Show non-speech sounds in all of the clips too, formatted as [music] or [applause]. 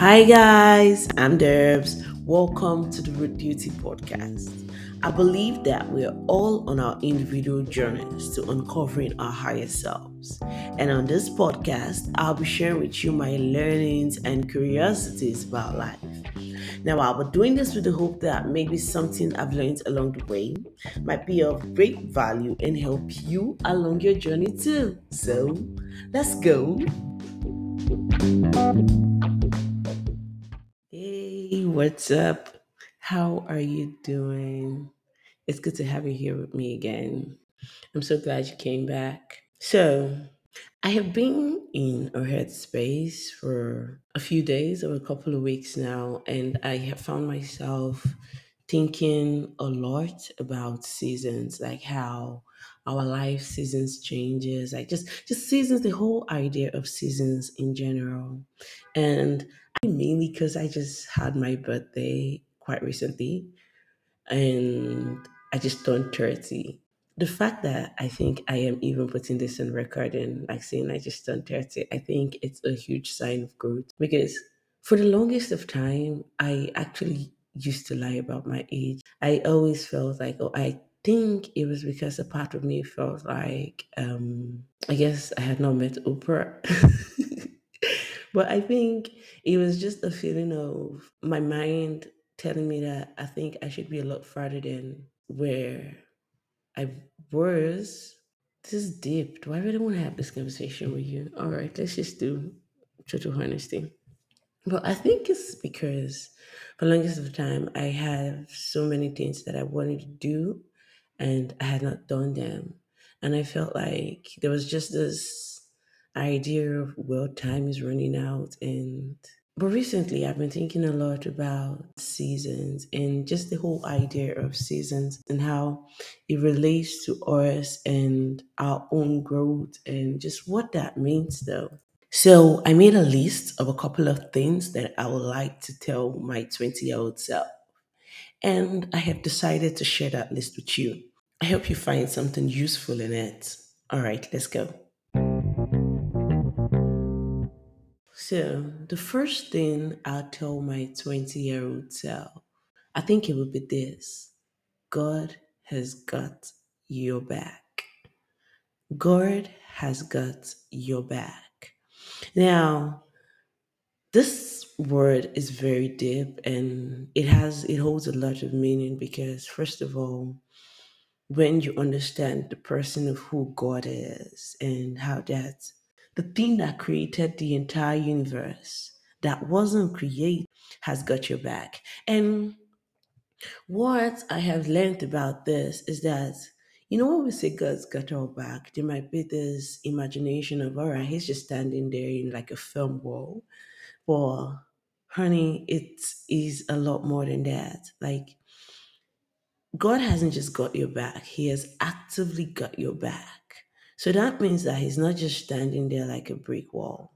Hi, guys, I'm Derbs. Welcome to the Root Duty Podcast. I believe that we're all on our individual journeys to uncovering our higher selves. And on this podcast, I'll be sharing with you my learnings and curiosities about life. Now, I'll be doing this with the hope that maybe something I've learned along the way might be of great value and help you along your journey too. So, let's go. What's up? How are you doing? It's good to have you here with me again. I'm so glad you came back. So, I have been in a headspace for a few days or a couple of weeks now, and I have found myself thinking a lot about seasons, like how our life seasons changes, like just just seasons, the whole idea of seasons in general. And mainly because I just had my birthday quite recently and I just turned 30. The fact that I think I am even putting this on record and like saying I just turned 30, I think it's a huge sign of growth because for the longest of time, I actually used to lie about my age. I always felt like, oh, I think it was because a part of me felt like, um, I guess I had not met Oprah. [laughs] but I think it was just a feeling of my mind telling me that I think I should be a lot farther than where I was. This is deep. Do I really want to have this conversation with you? All right, let's just do total honesty. Well, I think it's because for longest of time I have so many things that I wanted to do and I had not done them. And I felt like there was just this idea of well time is running out and but recently I've been thinking a lot about seasons and just the whole idea of seasons and how it relates to us and our own growth and just what that means though. So I made a list of a couple of things that I would like to tell my 20 year old self. And I have decided to share that list with you. I hope you find something useful in it. All right, let's go. So, the first thing I'll tell my 20 year old self, I think it would be this God has got your back. God has got your back. Now, this word is very deep and it has it holds a lot of meaning because first of all when you understand the person of who god is and how that the thing that created the entire universe that wasn't created has got your back and what i have learned about this is that you know when we say god's got our back there might be this imagination of all right he's just standing there in like a film wall but honey, it is a lot more than that. Like, God hasn't just got your back, He has actively got your back. So that means that He's not just standing there like a brick wall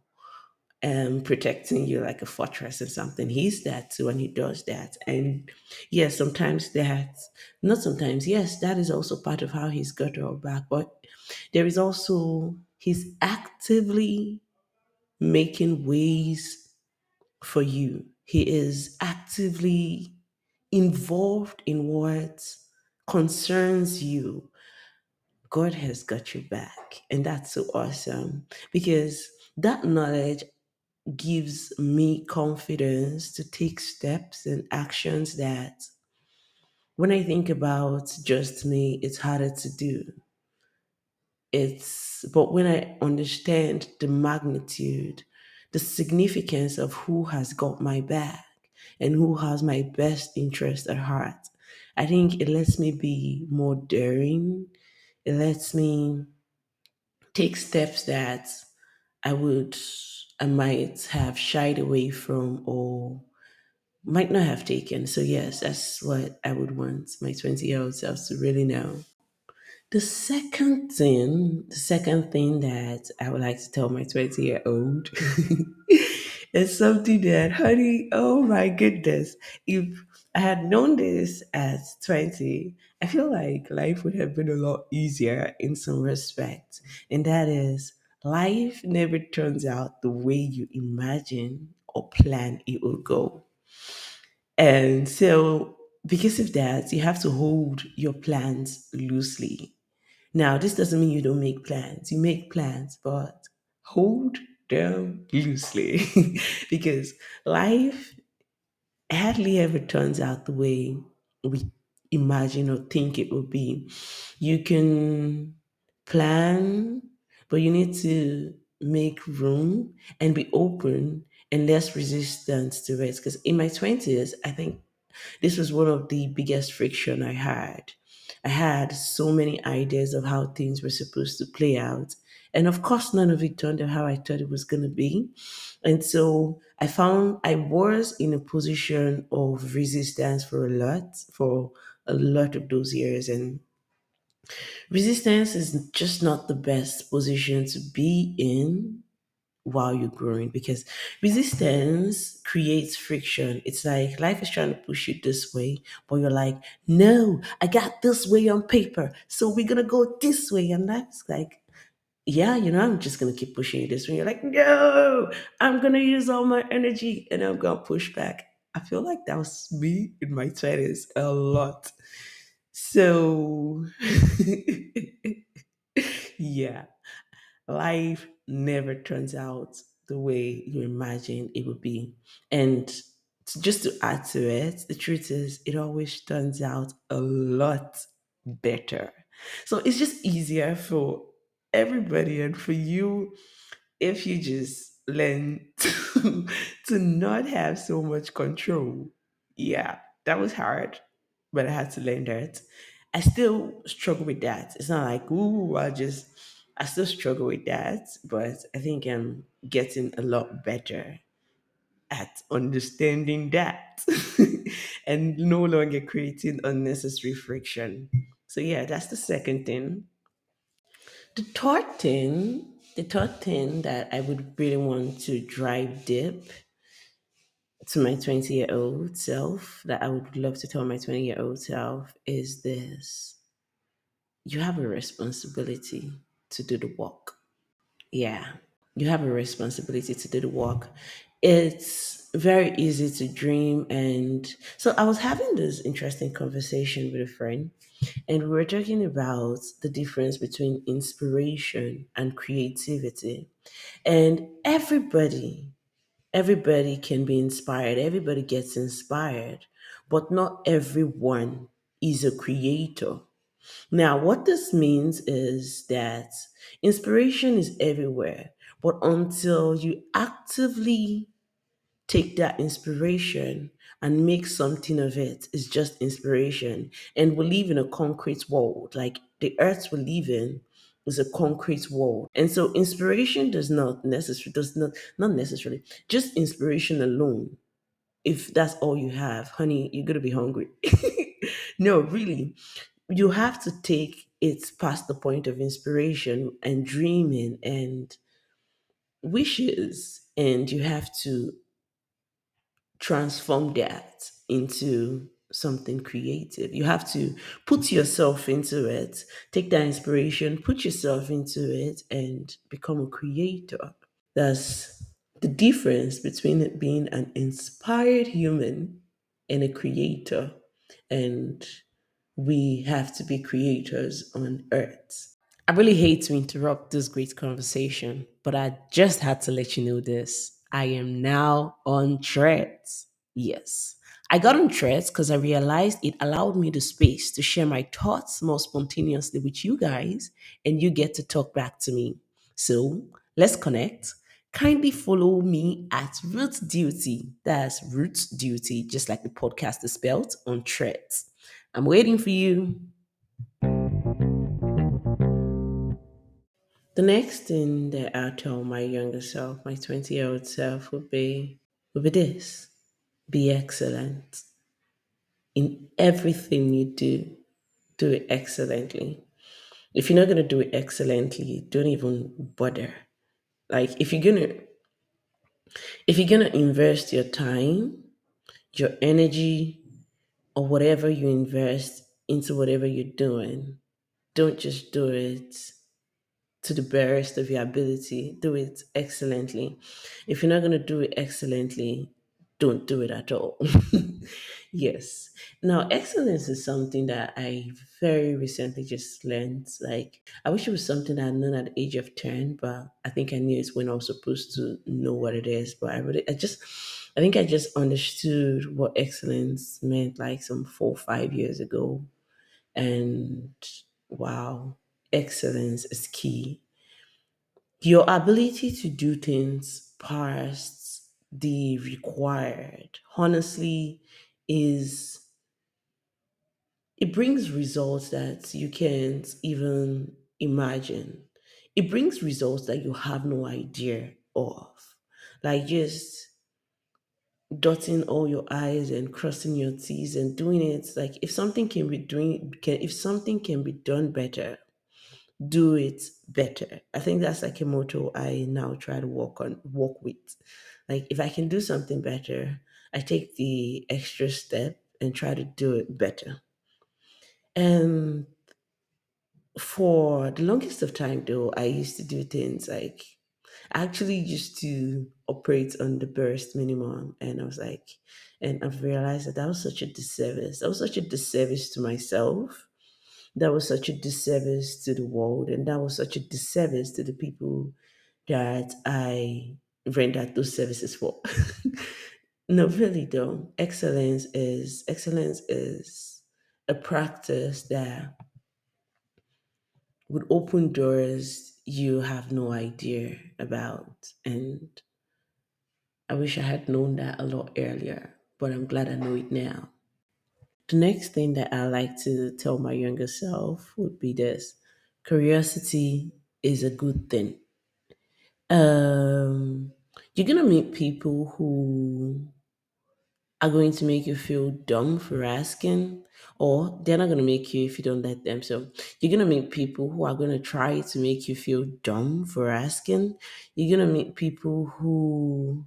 and protecting you like a fortress or something. He's that too, and He does that. And yes, sometimes that, not sometimes, yes, that is also part of how He's got our back. But there is also, He's actively making ways for you. He is actively involved in what concerns you. God has got your back. And that's so awesome because that knowledge gives me confidence to take steps and actions that when I think about just me, it's harder to do. It's, but when I understand the magnitude, the significance of who has got my back and who has my best interest at heart, I think it lets me be more daring. It lets me take steps that I would, I might have shied away from or might not have taken. So, yes, that's what I would want my 20 year old self to really know. The second thing, the second thing that I would like to tell my 20 year old [laughs] is something that, honey, oh my goodness, if I had known this at 20, I feel like life would have been a lot easier in some respects. And that is, life never turns out the way you imagine or plan it will go. And so, because of that, you have to hold your plans loosely. Now, this doesn't mean you don't make plans. You make plans, but hold them loosely [laughs] because life hardly ever turns out the way we imagine or think it will be. You can plan, but you need to make room and be open and less resistance to it. Because in my 20s, I think this was one of the biggest friction I had. I had so many ideas of how things were supposed to play out. And of course, none of it turned out how I thought it was going to be. And so I found I was in a position of resistance for a lot, for a lot of those years. And resistance is just not the best position to be in while you're growing because resistance creates friction. It's like life is trying to push you this way, but you're like, no, I got this way on paper. So we're going to go this way. And that's like, yeah, you know, I'm just going to keep pushing this way. You're like, no, I'm going to use all my energy and I'm going to push back. I feel like that was me in my 20s a lot. So, [laughs] yeah, life never turns out the way you imagine it would be. And just to add to it, the truth is, it always turns out a lot better. So it's just easier for everybody and for you if you just learn [laughs] to, to not have so much control. Yeah, that was hard, but I had to learn that. I still struggle with that. It's not like, ooh, I just, I still struggle with that, but I think I'm getting a lot better at understanding that [laughs] and no longer creating unnecessary friction. So, yeah, that's the second thing. The third thing, the third thing that I would really want to drive deep to my 20 year old self, that I would love to tell my 20 year old self, is this you have a responsibility to do the work. Yeah, you have a responsibility to do the work. It's very easy to dream. And so I was having this interesting conversation with a friend, and we were talking about the difference between inspiration and creativity. And everybody Everybody can be inspired, everybody gets inspired, but not everyone is a creator. Now, what this means is that inspiration is everywhere, but until you actively take that inspiration and make something of it, it's just inspiration. And we live in a concrete world, like the earth we live in is a concrete world. And so inspiration does not necessarily does not not necessarily just inspiration alone. If that's all you have, honey, you're gonna be hungry. [laughs] no, really. You have to take it past the point of inspiration and dreaming and wishes. And you have to transform that into something creative. You have to put yourself into it, take that inspiration, put yourself into it, and become a creator. That's the difference between being an inspired human and a creator. And we have to be creators on earth. I really hate to interrupt this great conversation, but I just had to let you know this. I am now on threads. Yes. I got on threads because I realized it allowed me the space to share my thoughts more spontaneously with you guys, and you get to talk back to me. So let's connect. Kindly follow me at Roots Duty. That's Roots Duty, just like the podcast is spelled on threads. I'm waiting for you. The next thing that I'll tell my younger self, my 20 year old self, would be, would be this be excellent in everything you do. Do it excellently. If you're not going to do it excellently, don't even bother. Like if you're going to if you're going to invest your time, your energy or whatever you invest into whatever you're doing, don't just do it to the barest of your ability. Do it excellently. If you're not going to do it excellently, don't do it at all. [laughs] yes. Now, excellence is something that I very recently just learned. Like, I wish it was something I had known at the age of 10, but I think I knew it's when I was supposed to know what it is. But I really, I just, I think I just understood what excellence meant like some four or five years ago. And wow, excellence is key. Your ability to do things past the required, honestly, is it brings results that you can't even imagine. It brings results that you have no idea of. Like just dotting all your I's and crossing your T's and doing it like if something can be doing can if something can be done better, do it better. I think that's like a motto I now try to work on work with. Like if I can do something better, I take the extra step and try to do it better. And for the longest of time though, I used to do things like I actually used to operate on the burst minimum and I was like and I've realized that that was such a disservice. That was such a disservice to myself. That was such a disservice to the world and that was such a disservice to the people that I rendered those services for. [laughs] no, really though. Excellence is excellence is a practice that would open doors you have no idea about. And I wish I had known that a lot earlier, but I'm glad I know it now. The next thing that I like to tell my younger self would be this curiosity is a good thing. Um, you're gonna meet people who are going to make you feel dumb for asking, or they're not going to make you if you don't let them. So you're going to meet people who are going to try to make you feel dumb for asking. You're going to meet people who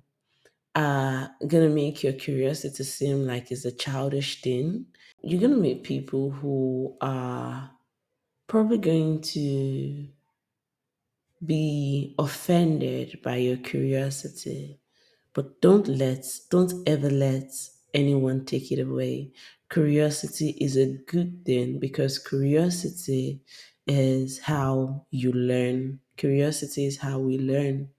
are going to make your curiosity seem like it's a childish thing. You're going to meet people who are probably going to be offended by your curiosity but don't let, don't ever let anyone take it away. Curiosity is a good thing because curiosity is how you learn. Curiosity is how we learn.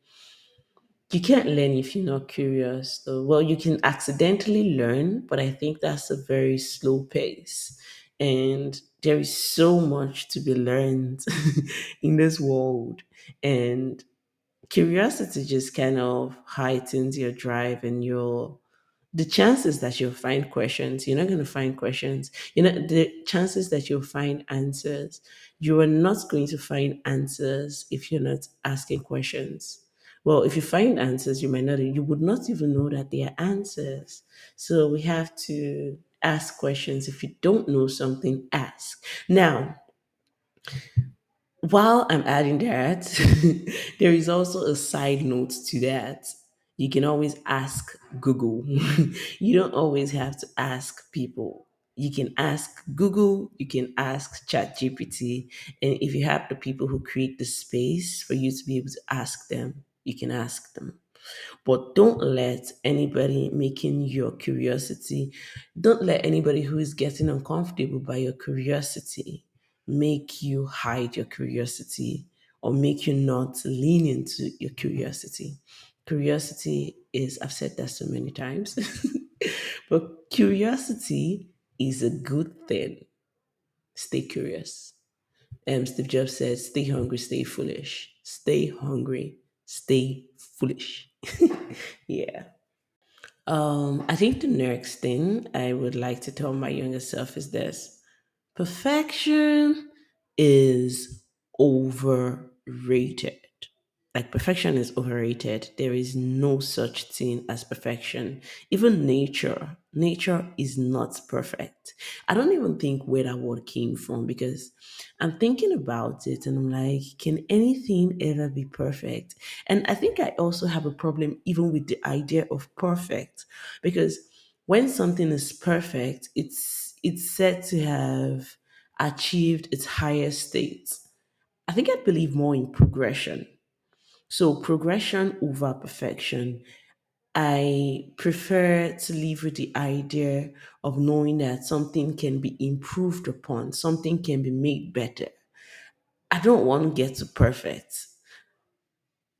You can't learn if you're not curious. Well, you can accidentally learn, but I think that's a very slow pace. And there is so much to be learned [laughs] in this world. And curiosity just kind of heightens your drive and your the chances that you'll find questions you're not going to find questions you know the chances that you'll find answers you are not going to find answers if you're not asking questions well if you find answers you might not you would not even know that they are answers so we have to ask questions if you don't know something ask now while I'm adding that, [laughs] there is also a side note to that. You can always ask Google. [laughs] you don't always have to ask people. You can ask Google, you can ask ChatGPT, and if you have the people who create the space for you to be able to ask them, you can ask them. But don't let anybody making your curiosity, don't let anybody who is getting uncomfortable by your curiosity make you hide your curiosity or make you not lean into your curiosity. Curiosity is, I've said that so many times, [laughs] but curiosity is a good thing. Stay curious. Um, Steve Jobs says, stay hungry, stay foolish. Stay hungry, stay foolish. [laughs] yeah. Um, I think the next thing I would like to tell my younger self is this perfection is overrated. Like perfection is overrated. There is no such thing as perfection. Even nature, nature is not perfect. I don't even think where that word came from because I'm thinking about it and I'm like, can anything ever be perfect? And I think I also have a problem even with the idea of perfect because when something is perfect, it's it's said to have achieved its highest state. I think I believe more in progression. So, progression over perfection. I prefer to live with the idea of knowing that something can be improved upon, something can be made better. I don't want to get to perfect.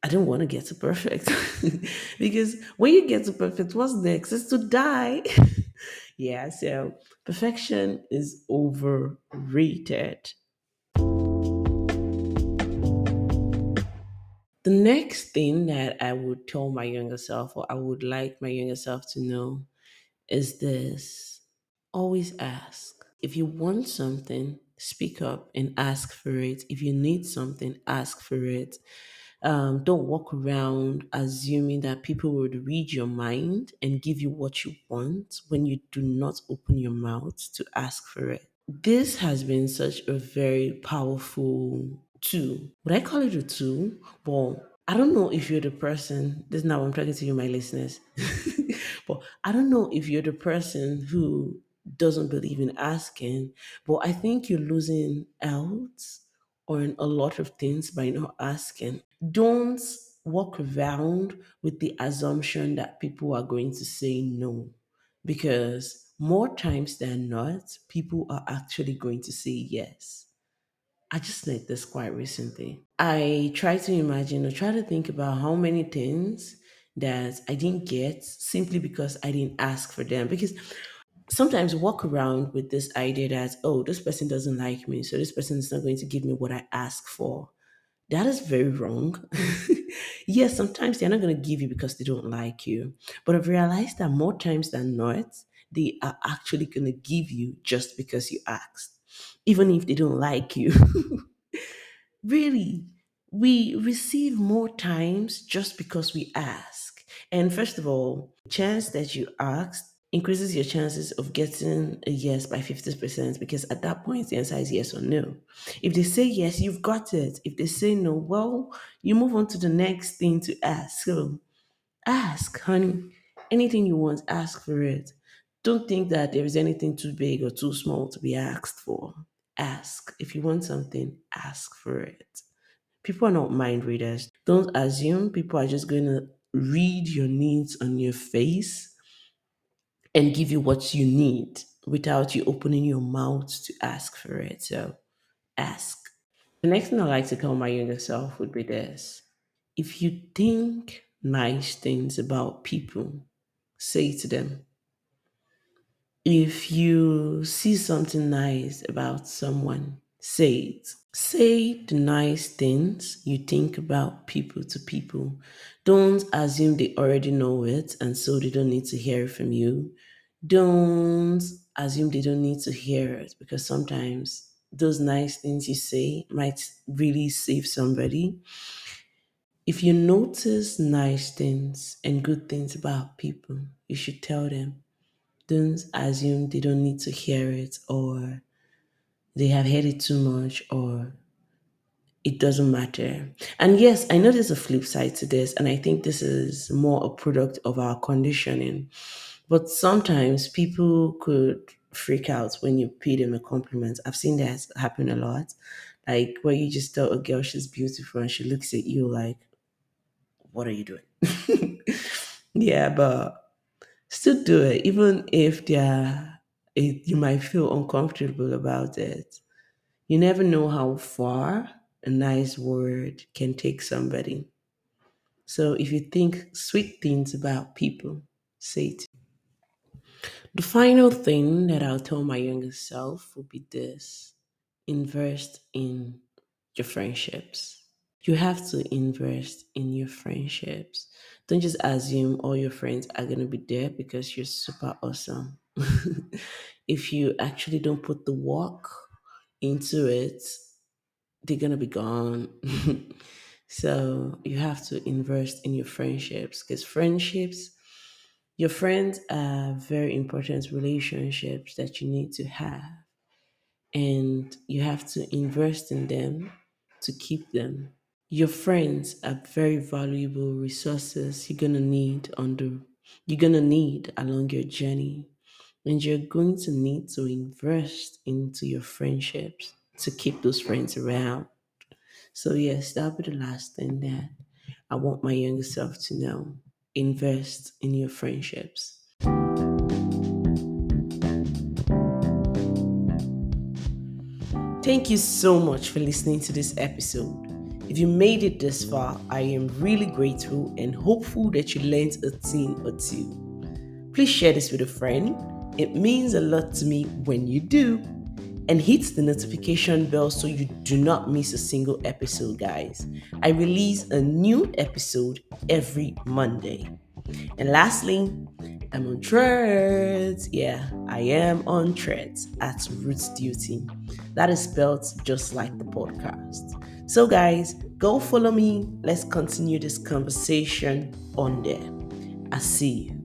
I don't want to get to perfect [laughs] because when you get to perfect, what's next is to die. [laughs] yeah, so perfection is overrated. The next thing that I would tell my younger self, or I would like my younger self to know, is this always ask. If you want something, speak up and ask for it. If you need something, ask for it. Um, don't walk around assuming that people would read your mind and give you what you want when you do not open your mouth to ask for it. This has been such a very powerful tool. Would I call it a tool? Well, I don't know if you're the person, this is now I'm talking to you, my listeners. [laughs] but I don't know if you're the person who doesn't believe in asking, but I think you're losing out on a lot of things by not asking. Don't walk around with the assumption that people are going to say no, because more times than not, people are actually going to say yes. I just learned this quite recently. I try to imagine or try to think about how many things that I didn't get simply because I didn't ask for them. Because sometimes walk around with this idea that, oh, this person doesn't like me, so this person is not going to give me what I ask for. That is very wrong. [laughs] yes, sometimes they're not going to give you because they don't like you. But I've realized that more times than not, they are actually going to give you just because you asked, even if they don't like you. [laughs] really, we receive more times just because we ask. And first of all, the chance that you ask increases your chances of getting a yes by 50% because at that point the answer is yes or no. If they say yes, you've got it. If they say no, well, you move on to the next thing to ask. So ask, honey. Anything you want, ask for it. Don't think that there is anything too big or too small to be asked for. Ask. If you want something, ask for it. People are not mind readers. Don't assume people are just going to read your needs on your face and give you what you need without you opening your mouth to ask for it. So ask. The next thing I like to tell my younger self would be this if you think nice things about people, say to them. If you see something nice about someone, say it. Say the nice things you think about people to people. Don't assume they already know it and so they don't need to hear it from you. Don't assume they don't need to hear it because sometimes those nice things you say might really save somebody. If you notice nice things and good things about people, you should tell them. Don't assume they don't need to hear it or they have heard it too much or it doesn't matter. And yes, I know there's a flip side to this, and I think this is more a product of our conditioning. But sometimes people could freak out when you pay them a compliment. I've seen that happen a lot. Like where you just tell a girl she's beautiful and she looks at you like, what are you doing? [laughs] yeah, but still do it, even if they're, it, you might feel uncomfortable about it. You never know how far a nice word can take somebody. So if you think sweet things about people, say it. The final thing that I'll tell my younger self will be this invest in your friendships. You have to invest in your friendships. Don't just assume all your friends are going to be there because you're super awesome. [laughs] if you actually don't put the work into it, they're going to be gone. [laughs] so you have to invest in your friendships because friendships your friends are very important relationships that you need to have, and you have to invest in them to keep them. Your friends are very valuable resources you're gonna need on the you're gonna need along your journey, and you're going to need to invest into your friendships to keep those friends around. So, yes, that'll be the last thing that I want my younger self to know. Invest in your friendships. Thank you so much for listening to this episode. If you made it this far, I am really grateful and hopeful that you learned a thing or two. Please share this with a friend. It means a lot to me when you do. And hit the notification bell so you do not miss a single episode, guys. I release a new episode every Monday. And lastly, I'm on threads. Yeah, I am on threads at Roots Duty. That is spelled just like the podcast. So, guys, go follow me. Let's continue this conversation on there. I see you.